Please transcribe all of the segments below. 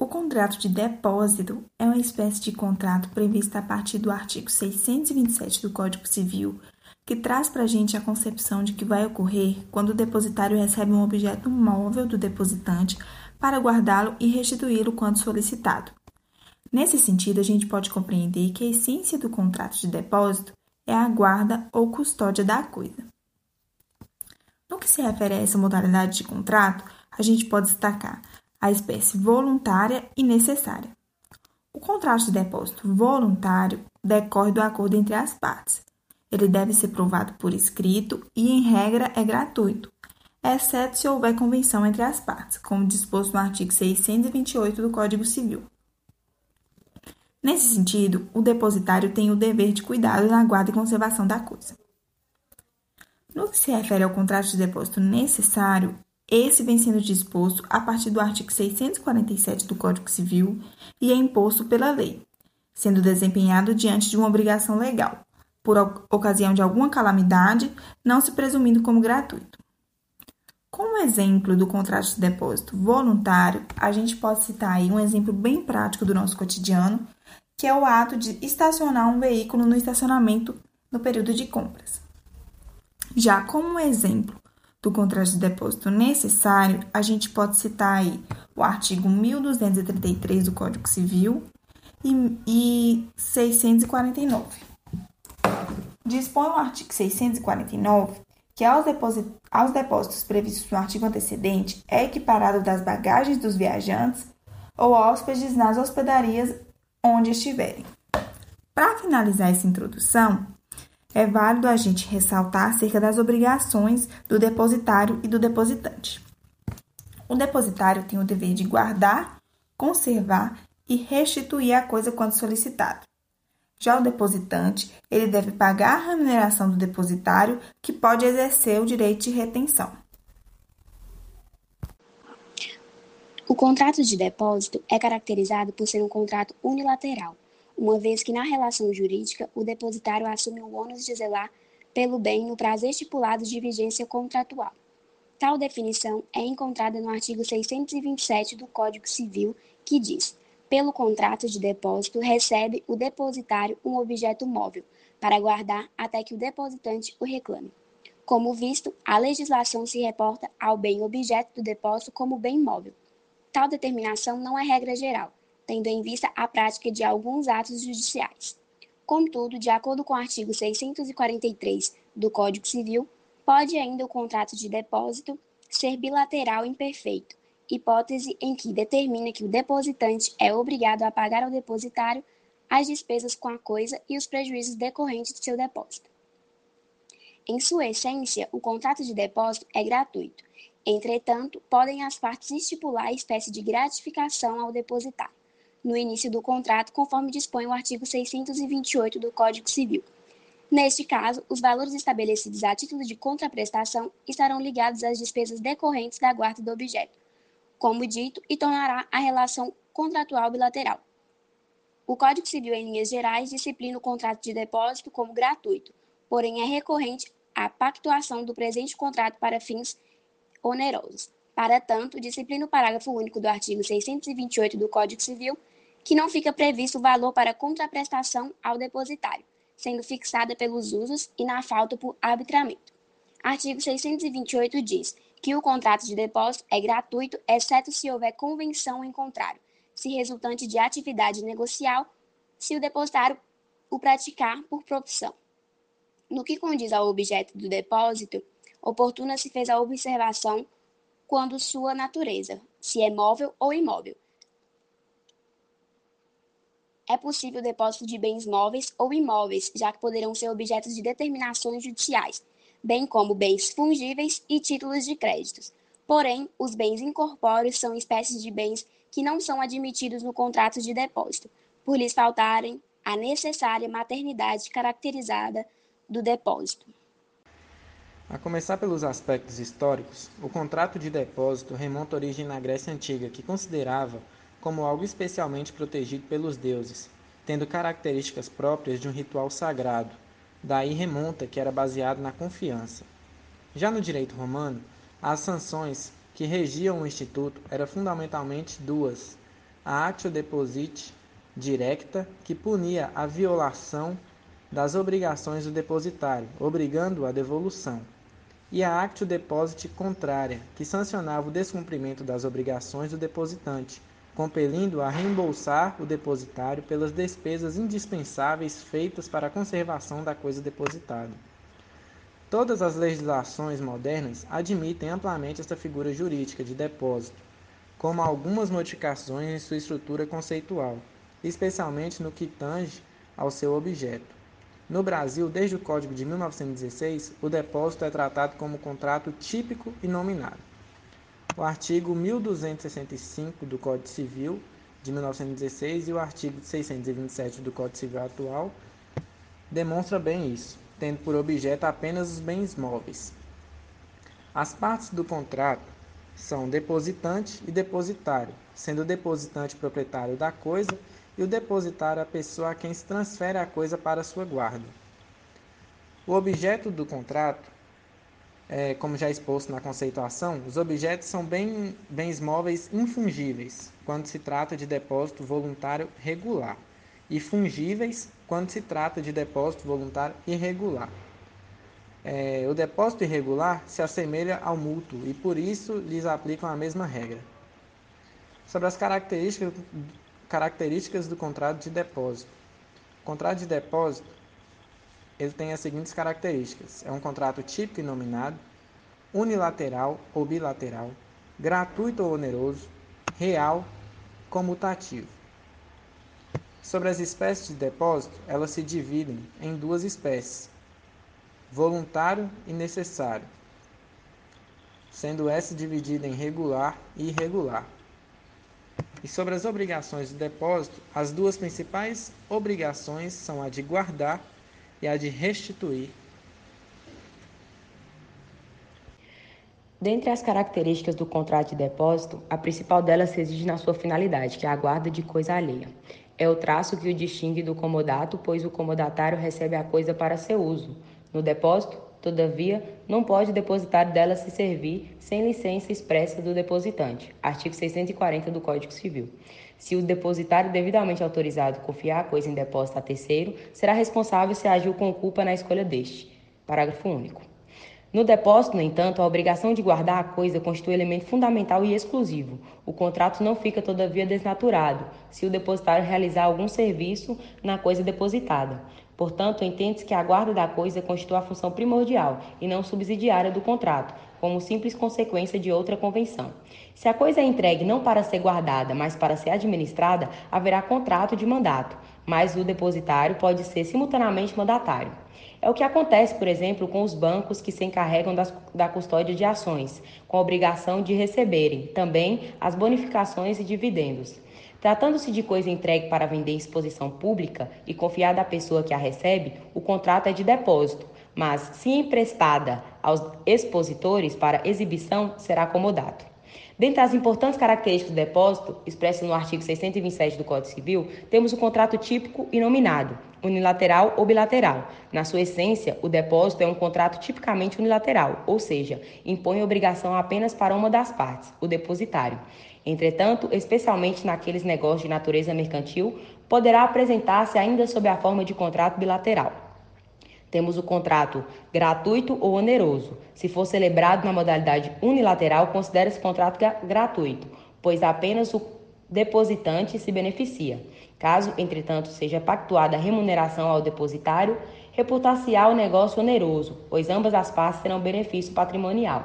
O contrato de depósito é uma espécie de contrato previsto a partir do artigo 627 do Código Civil, que traz para a gente a concepção de que vai ocorrer quando o depositário recebe um objeto móvel do depositante para guardá-lo e restituí-lo quando solicitado. Nesse sentido, a gente pode compreender que a essência do contrato de depósito é a guarda ou custódia da coisa. No que se refere a essa modalidade de contrato, a gente pode destacar a espécie voluntária e necessária. O contrato de depósito voluntário decorre do acordo entre as partes. Ele deve ser provado por escrito e, em regra, é gratuito, exceto se houver convenção entre as partes, como disposto no artigo 628 do Código Civil. Nesse sentido, o depositário tem o dever de cuidado na guarda e conservação da coisa. No que se refere ao contrato de depósito necessário, esse vem sendo disposto a partir do artigo 647 do Código Civil e é imposto pela lei, sendo desempenhado diante de uma obrigação legal, por ocasião de alguma calamidade, não se presumindo como gratuito. Como exemplo do contrato de depósito voluntário, a gente pode citar aí um exemplo bem prático do nosso cotidiano, que é o ato de estacionar um veículo no estacionamento no período de compras. Já como exemplo do contrato de depósito necessário, a gente pode citar aí o artigo 1233 do Código Civil e, e 649. Dispõe o artigo 649 que aos, aos depósitos previstos no artigo antecedente é equiparado das bagagens dos viajantes ou hóspedes nas hospedarias onde estiverem. Para finalizar essa introdução, é válido a gente ressaltar acerca das obrigações do depositário e do depositante. O depositário tem o dever de guardar, conservar e restituir a coisa quando solicitado. Já o depositante, ele deve pagar a remuneração do depositário, que pode exercer o direito de retenção. O contrato de depósito é caracterizado por ser um contrato unilateral, uma vez que na relação jurídica o depositário assume o ônus de zelar pelo bem no prazo estipulado de vigência contratual. Tal definição é encontrada no artigo 627 do Código Civil, que diz: pelo contrato de depósito, recebe o depositário um objeto móvel para guardar até que o depositante o reclame. Como visto, a legislação se reporta ao bem objeto do depósito como bem móvel. Tal determinação não é regra geral, tendo em vista a prática de alguns atos judiciais. Contudo, de acordo com o artigo 643 do Código Civil, pode ainda o contrato de depósito ser bilateral imperfeito, hipótese em que determina que o depositante é obrigado a pagar ao depositário as despesas com a coisa e os prejuízos decorrentes de seu depósito. Em sua essência, o contrato de depósito é gratuito. Entretanto, podem as partes estipular espécie de gratificação ao depositário no início do contrato, conforme dispõe o artigo 628 do Código Civil. Neste caso, os valores estabelecidos a título de contraprestação estarão ligados às despesas decorrentes da guarda do objeto, como dito, e tornará a relação contratual bilateral. O Código Civil, em linhas gerais, disciplina o contrato de depósito como gratuito, porém é recorrente a pactuação do presente contrato para fins onerosos. Para tanto, disciplina o parágrafo único do artigo 628 do Código Civil que não fica previsto o valor para contraprestação ao depositário, sendo fixada pelos usos e na falta por arbitramento. Artigo 628 diz que o contrato de depósito é gratuito, exceto se houver convenção em contrário, se resultante de atividade negocial, se o depositário o praticar por profissão. No que condiz ao objeto do depósito, oportuna se fez a observação quando sua natureza, se é móvel ou imóvel, é possível o depósito de bens móveis ou imóveis, já que poderão ser objetos de determinações judiciais, bem como bens fungíveis e títulos de créditos. Porém, os bens incorpóreos são espécies de bens que não são admitidos no contrato de depósito, por lhes faltarem a necessária maternidade caracterizada do depósito. A começar pelos aspectos históricos, o contrato de depósito remonta a origem na Grécia Antiga, que considerava como algo especialmente protegido pelos deuses, tendo características próprias de um ritual sagrado. Daí remonta que era baseado na confiança. Já no direito romano, as sanções que regiam o instituto eram fundamentalmente duas: a actio deposite directa, que punia a violação das obrigações do depositário, obrigando a devolução, e a actio deposite contrária, que sancionava o descumprimento das obrigações do depositante, compelindo a reembolsar o depositário pelas despesas indispensáveis feitas para a conservação da coisa depositada. Todas as legislações modernas admitem amplamente esta figura jurídica de depósito, como algumas modificações em sua estrutura conceitual, especialmente no que tange ao seu objeto. No Brasil, desde o Código de 1916, o depósito é tratado como contrato típico e nominado. O artigo 1265 do Código Civil de 1916 e o artigo 627 do Código Civil atual demonstra bem isso, tendo por objeto apenas os bens móveis. As partes do contrato são depositante e depositário, sendo o depositante proprietário da coisa e o depositário a pessoa a quem se transfere a coisa para sua guarda. O objeto do contrato, é, como já exposto na conceituação, os objetos são bem, bens móveis infungíveis quando se trata de depósito voluntário regular e fungíveis quando se trata de depósito voluntário irregular. É, o depósito irregular se assemelha ao mútuo e por isso lhes aplicam a mesma regra. Sobre as características Características do contrato de depósito. O contrato de depósito ele tem as seguintes características: é um contrato típico e nominado, unilateral ou bilateral, gratuito ou oneroso, real, comutativo. Sobre as espécies de depósito, elas se dividem em duas espécies: voluntário e necessário, sendo essa dividida em regular e irregular. E sobre as obrigações do depósito, as duas principais obrigações são a de guardar e a de restituir. Dentre as características do contrato de depósito, a principal delas reside na sua finalidade, que é a guarda de coisa alheia. É o traço que o distingue do comodato, pois o comodatário recebe a coisa para seu uso. No depósito, Todavia, não pode o depositário dela se servir sem licença expressa do depositante. Artigo 640 do Código Civil. Se o depositário devidamente autorizado confiar a coisa em depósito a terceiro, será responsável se agiu com culpa na escolha deste. Parágrafo único. No depósito, no entanto, a obrigação de guardar a coisa constitui elemento fundamental e exclusivo. O contrato não fica, todavia, desnaturado se o depositário realizar algum serviço na coisa depositada. Portanto, entende-se que a guarda da coisa constitui a função primordial e não subsidiária do contrato, como simples consequência de outra convenção. Se a coisa é entregue não para ser guardada, mas para ser administrada, haverá contrato de mandato, mas o depositário pode ser simultaneamente mandatário. É o que acontece, por exemplo, com os bancos que se encarregam das, da custódia de ações, com a obrigação de receberem também as bonificações e dividendos. Tratando-se de coisa entregue para vender em exposição pública e confiada à pessoa que a recebe, o contrato é de depósito, mas, se emprestada aos expositores para exibição, será acomodado. Dentre as importantes características do depósito, expressas no artigo 627 do Código Civil, temos o contrato típico e nominado, unilateral ou bilateral. Na sua essência, o depósito é um contrato tipicamente unilateral, ou seja, impõe obrigação apenas para uma das partes, o depositário. Entretanto, especialmente naqueles negócios de natureza mercantil, poderá apresentar-se ainda sob a forma de contrato bilateral. Temos o contrato gratuito ou oneroso. Se for celebrado na modalidade unilateral, considera-se contrato gratuito, pois apenas o depositante se beneficia. Caso, entretanto, seja pactuada a remuneração ao depositário, reputar-se-á o negócio oneroso, pois ambas as partes terão benefício patrimonial.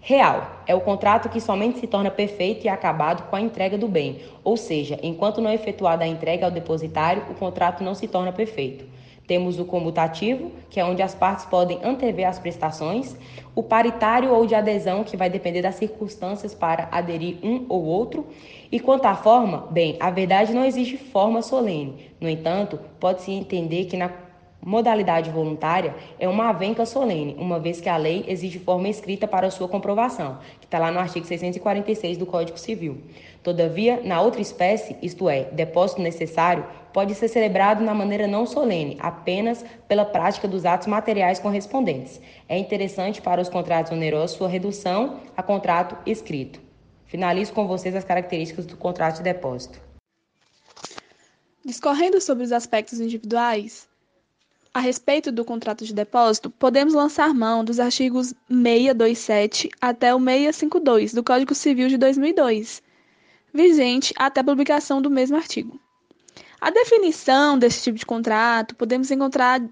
Real é o contrato que somente se torna perfeito e acabado com a entrega do bem, ou seja, enquanto não é efetuada a entrega ao depositário, o contrato não se torna perfeito. Temos o comutativo, que é onde as partes podem antever as prestações, o paritário ou de adesão, que vai depender das circunstâncias para aderir um ou outro. E quanto à forma, bem, a verdade não existe forma solene. No entanto, pode-se entender que na Modalidade voluntária é uma avenca solene, uma vez que a lei exige forma escrita para sua comprovação, que está lá no artigo 646 do Código Civil. Todavia, na outra espécie, isto é, depósito necessário, pode ser celebrado na maneira não solene, apenas pela prática dos atos materiais correspondentes. É interessante para os contratos onerosos sua redução a contrato escrito. Finalizo com vocês as características do contrato de depósito. Discorrendo sobre os aspectos individuais, a respeito do contrato de depósito, podemos lançar mão dos artigos 627 até o 652 do Código Civil de 2002, vigente até a publicação do mesmo artigo. A definição desse tipo de contrato podemos encontrar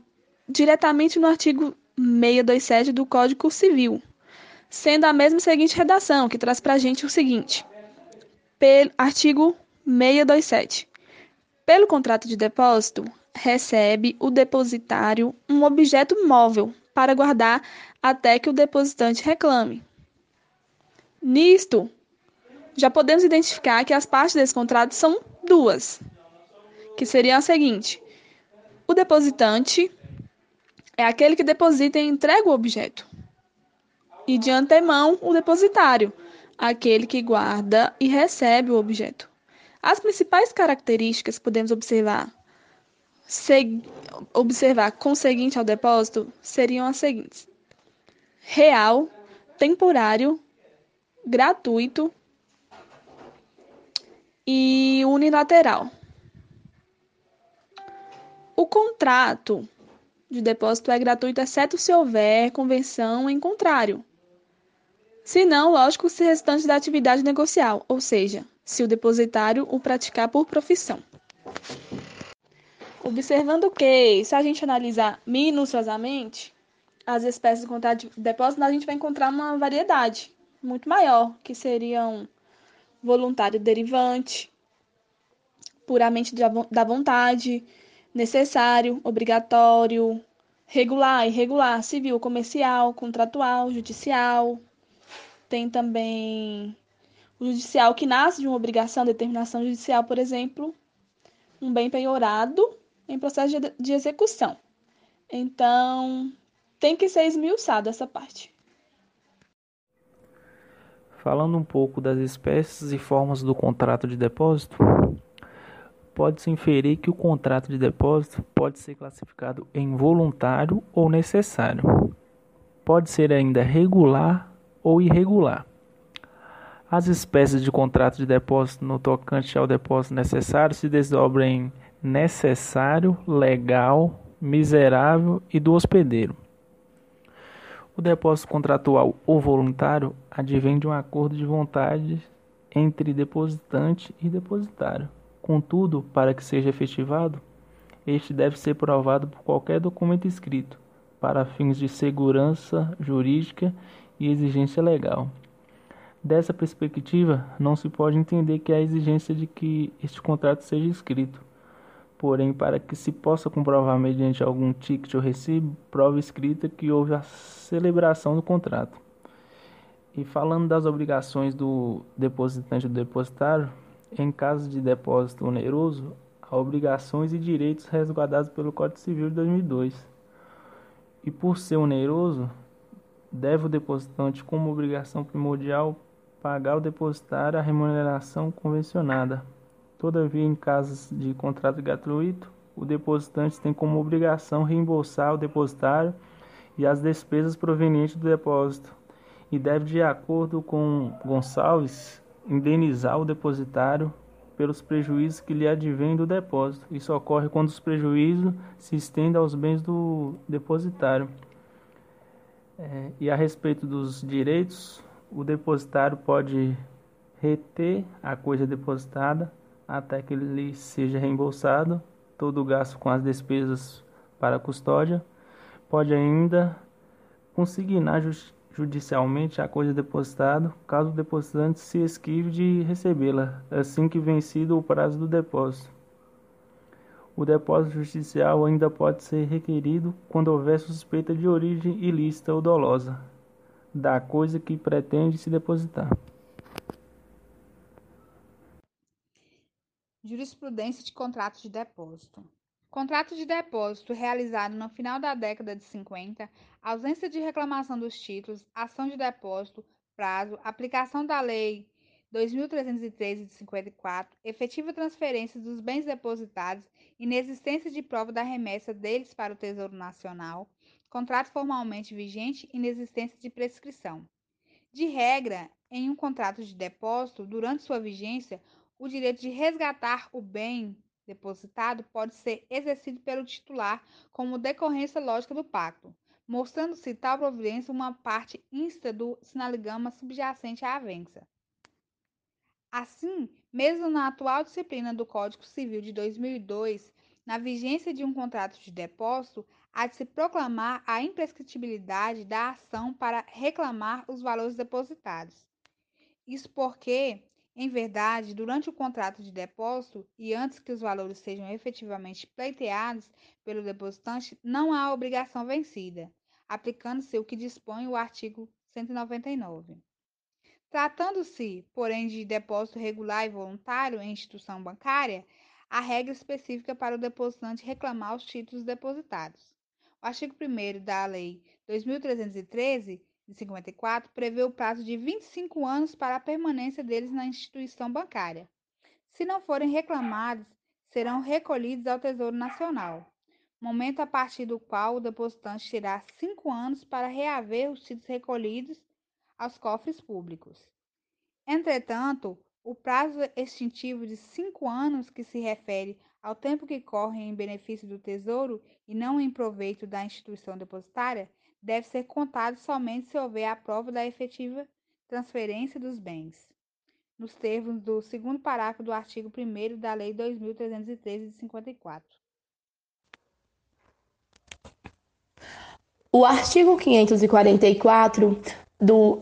diretamente no artigo 627 do Código Civil, sendo a mesma seguinte redação, que traz para a gente o seguinte: pelo artigo 627. Pelo contrato de depósito, recebe o depositário um objeto móvel para guardar até que o depositante reclame. Nisto, já podemos identificar que as partes desse contrato são duas, que seriam a seguinte: o depositante é aquele que deposita e entrega o objeto, e de antemão o depositário, aquele que guarda e recebe o objeto. As principais características que podemos observar, observar conseguinte ao depósito seriam as seguintes: real, temporário, gratuito e unilateral. O contrato de depósito é gratuito, exceto se houver convenção em contrário. Se não, lógico, se restante da atividade negocial, ou seja, se o depositário o praticar por profissão. Observando que, se a gente analisar minuciosamente as espécies de contrato de depósito, a gente vai encontrar uma variedade muito maior, que seriam voluntário derivante, puramente da vontade, necessário, obrigatório, regular, irregular, civil, comercial, contratual, judicial. Tem também o judicial que nasce de uma obrigação, determinação judicial, por exemplo, um bem penhorado em processo de, execução. Então, tem que ser esmiuçado essa parte. Falando um pouco das espécies e formas do contrato de depósito, pode-se inferir que o contrato de depósito pode ser classificado em voluntário ou necessário. Pode ser ainda regular ou irregular. As espécies de contrato de depósito no tocante ao depósito necessário se desdobram em necessário, legal, miserável e do hospedeiro. O depósito contratual ou voluntário advém de um acordo de vontade entre depositante e depositário. Contudo, para que seja efetivado, este deve ser provado por qualquer documento escrito, para fins de segurança jurídica e exigência legal. Dessa perspectiva, não se pode entender que há exigência de que este contrato seja escrito. Porém, para que se possa comprovar mediante algum ticket ou recibo, prova escrita que houve a celebração do contrato. E falando das obrigações do depositante do depositário, em caso de depósito oneroso, há obrigações e direitos resguardados pelo Código Civil de 2002. E por ser oneroso, deve o depositante, como obrigação primordial, pagar ao depositário a remuneração convencionada. Todavia, em casos de contrato gratuito, o depositante tem como obrigação reembolsar ao depositário e as despesas provenientes do depósito e deve, de acordo com Gonçalves, indenizar o depositário pelos prejuízos que lhe advêm do depósito. Isso ocorre quando os prejuízos se estendem aos bens do depositário. É, e a respeito dos direitos, o depositário pode reter a coisa depositada até que ele seja reembolsado todo o gasto com as despesas para a custódia. Pode ainda consignar judicialmente a coisa depositada, caso o depositante se esquive de recebê-la, assim que vencido o prazo do depósito. O depósito judicial ainda pode ser requerido quando houver suspeita de origem ilícita ou dolosa, da coisa que pretende se depositar. Jurisprudência de contrato de depósito. Contrato de depósito realizado no final da década de 50, ausência de reclamação dos títulos, ação de depósito, prazo, aplicação da Lei 2.313 de 54, efetiva transferência dos bens depositados, inexistência de prova da remessa deles para o Tesouro Nacional, contrato formalmente vigente, inexistência de prescrição. De regra, em um contrato de depósito, durante sua vigência, o direito de resgatar o bem depositado pode ser exercido pelo titular como decorrência lógica do pacto, mostrando-se tal providência uma parte insta do sinaligama subjacente à avença. Assim, mesmo na atual disciplina do Código Civil de 2002, na vigência de um contrato de depósito, há de se proclamar a imprescritibilidade da ação para reclamar os valores depositados. Isso porque, em verdade, durante o contrato de depósito e antes que os valores sejam efetivamente pleiteados pelo depositante, não há obrigação vencida, aplicando-se o que dispõe o artigo 199. Tratando-se, porém, de depósito regular e voluntário em instituição bancária, há regra específica para o depositante reclamar os títulos depositados. O artigo 1 da Lei 2.313, de 54, prevê o prazo de 25 anos para a permanência deles na instituição bancária. Se não forem reclamados, serão recolhidos ao Tesouro Nacional, momento a partir do qual o depositante terá cinco anos para reaver os títulos recolhidos aos cofres públicos. Entretanto, o prazo extintivo de cinco anos, que se refere ao tempo que corre em benefício do Tesouro e não em proveito da instituição depositária, deve ser contado somente se houver a prova da efetiva transferência dos bens, nos termos do segundo parágrafo do artigo 1 da Lei 2.313 de 54. O artigo 544 do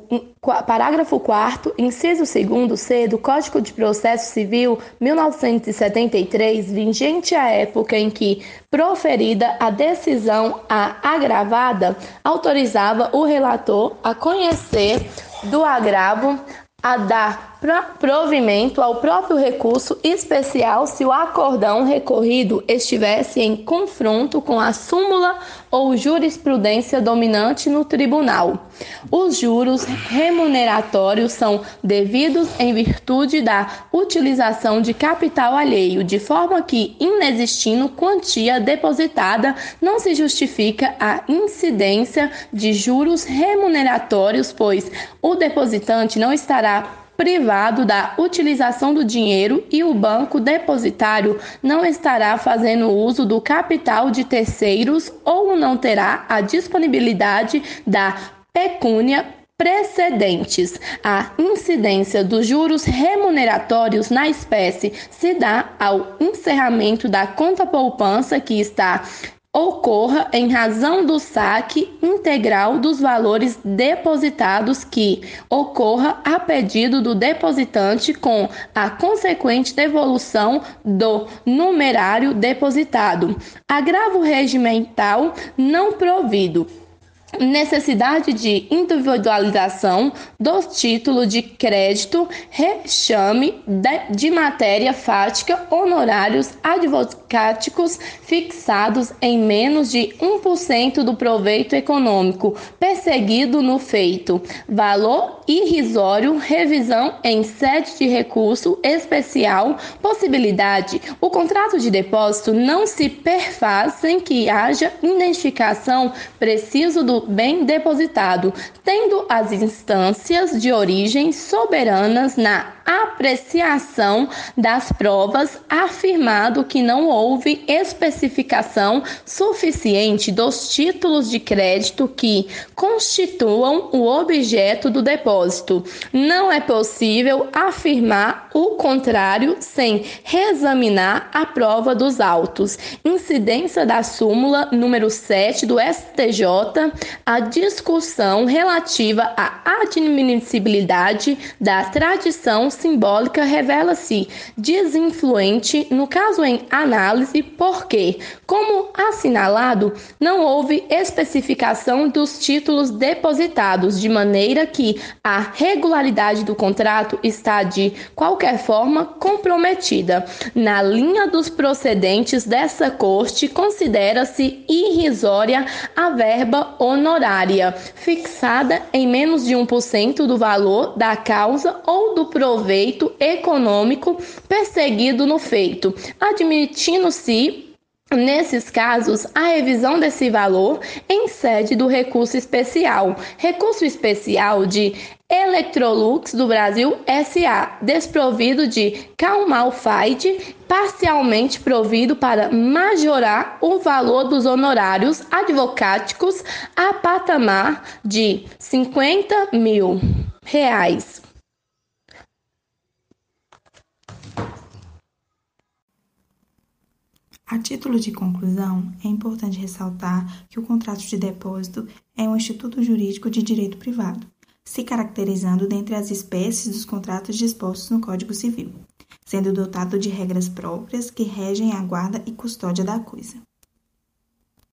parágrafo 4 inciso 2 C do Código de Processo Civil 1973, vigente à época em que proferida a decisão a agravada, autorizava o relator a conhecer do agravo a dar provimento ao próprio recurso especial se o acordão recorrido estivesse em confronto com a súmula ou jurisprudência dominante no tribunal. Os juros remuneratórios são devidos em virtude da utilização de capital alheio, de forma que, inexistindo quantia depositada, não se justifica a incidência de juros remuneratórios, pois o depositante não estará privado da utilização do dinheiro e o banco depositário não estará fazendo uso do capital de terceiros ou não terá a disponibilidade da pecúnia precedentes. A incidência dos juros remuneratórios na espécie se dá ao encerramento da conta poupança que está ocorra em razão do saque integral dos valores depositados que ocorra a pedido do depositante com a consequente devolução do numerário depositado. Agravo regimental não provido necessidade de individualização do título de crédito, rechame de matéria fática, honorários advocáticos fixados em menos de 1% do proveito econômico perseguido no feito, valor irrisório, revisão em sede de recurso especial, possibilidade. O contrato de depósito não se perfaz sem que haja identificação preciso do bem depositado, tendo as instâncias de origem soberanas na apreciação das provas, afirmado que não houve especificação suficiente dos títulos de crédito que constituam o objeto do depósito. Não é possível afirmar o contrário sem reexaminar a prova dos autos. Incidência da súmula número 7 do STJ, a discussão relativa à admissibilidade da tradição simbólica revela-se desinfluente no caso em análise, porque, como assinalado, não houve especificação dos títulos depositados, de maneira que a regularidade do contrato está de qualquer forma comprometida. Na linha dos procedentes dessa corte, considera-se irrisória a verba honorária, fixada em menos de 1% do valor da causa ou do proveito econômico perseguido no feito, admitindo-se Nesses casos, a revisão desse valor em sede do recurso especial. Recurso especial de Electrolux do Brasil SA, desprovido de Calmalfide, parcialmente provido para majorar o valor dos honorários advocáticos a patamar de 50 mil reais. A título de conclusão, é importante ressaltar que o contrato de depósito é um instituto jurídico de direito privado se caracterizando dentre as espécies dos contratos dispostos no Código Civil, sendo dotado de regras próprias que regem a guarda e custódia da coisa.